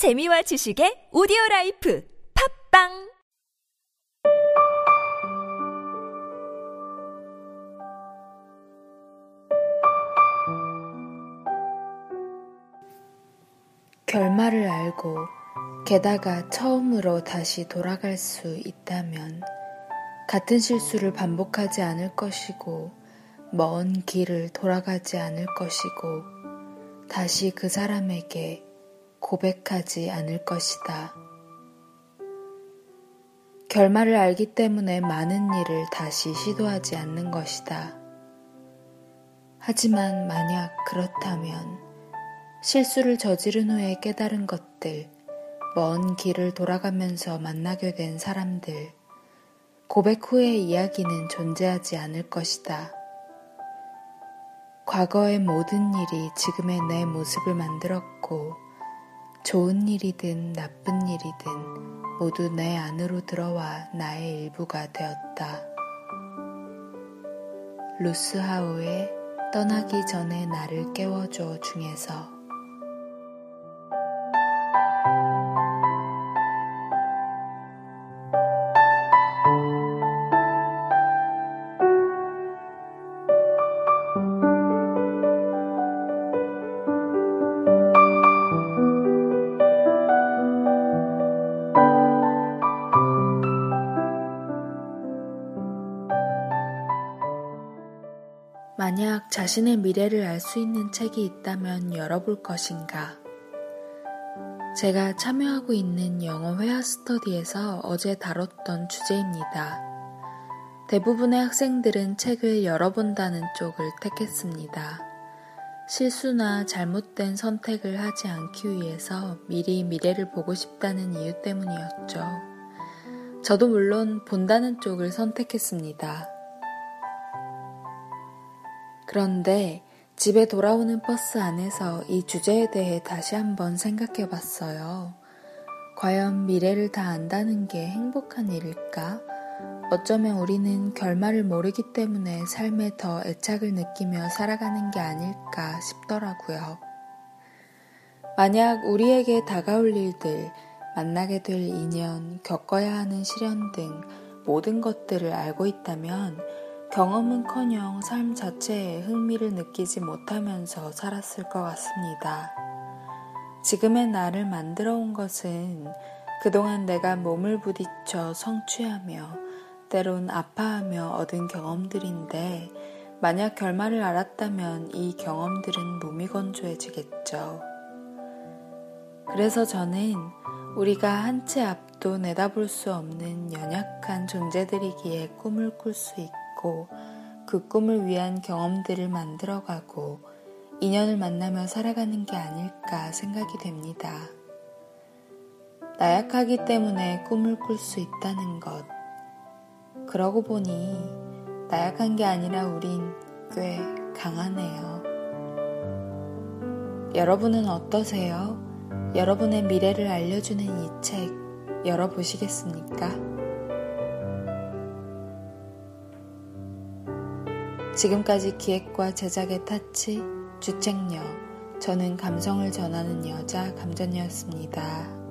재미와 지식의 오디오 라이프 팟빵! 결말을 알고 게다가 처음으로 다시 돌아갈 수 있다면 같은 실수를 반복하지 않을 것이고 먼 길을 돌아가지 않을 것이고 다시 그 사람에게 고백하지 않을 것이다. 결말을 알기 때문에 많은 일을 다시 시도하지 않는 것이다. 하지만 만약 그렇다면 실수를 저지른 후에 깨달은 것들, 먼 길을 돌아가면서 만나게 된 사람들, 고백 후의 이야기는 존재하지 않을 것이다. 과거의 모든 일이 지금의 내 모습을 만들었고, 좋은 일이든 나쁜 일이든 모두 내 안으로 들어와 나의 일부가 되었다. 루스하우의 떠나기 전에 나를 깨워줘 중에서 만약 자신의 미래를 알 수 있는 책이 있다면 열어볼 것인가? 제가 참여하고 있는 영어 회화 스터디에서 어제 다뤘던 주제입니다. 대부분의 학생들은 책을 열어본다는 쪽을 택했습니다. 실수나 잘못된 선택을 하지 않기 위해서 미리 미래를 보고 싶다는 이유 때문이었죠. 저도 물론 본다는 쪽을 선택했습니다. 그런데 집에 돌아오는 버스 안에서 이 주제에 대해 다시 한번 생각해 봤어요. 과연 미래를 다 안다는 게 행복한 일일까? 어쩌면 우리는 결말을 모르기 때문에 삶에 더 애착을 느끼며 살아가는 게 아닐까 싶더라고요. 만약 우리에게 다가올 일들, 만나게 될 인연, 겪어야 하는 시련 등 모든 것들을 알고 있다면 경험은 커녕 삶 자체에 흥미를 느끼지 못하면서 살았을 것 같습니다. 지금의 나를 만들어 온 것은 그동안 내가 몸을 부딪혀 성취하며 때론 아파하며 얻은 경험들인데 만약 결말을 알았다면 이 경험들은 몸이 건조해지겠죠. 그래서 저는 우리가 한치 앞도 내다볼 수 없는 연약한 존재들이기에 꿈을 꿀 수 있고 있고 그 꿈을 위한 경험들을 만들어가고 인연을 만나며 살아가는 게 아닐까 생각이 됩니다. 나약하기 때문에 꿈을 꿀 수 있다는 것. 그러고 보니 나약한 게 아니라 우린 꽤 강하네요. 여러분은 어떠세요? 여러분의 미래를 알려주는 이 책 열어보시겠습니까? 지금까지 기획과 제작의 타치, 주책녀, 저는 감성을 전하는 여자 감전이었습니다.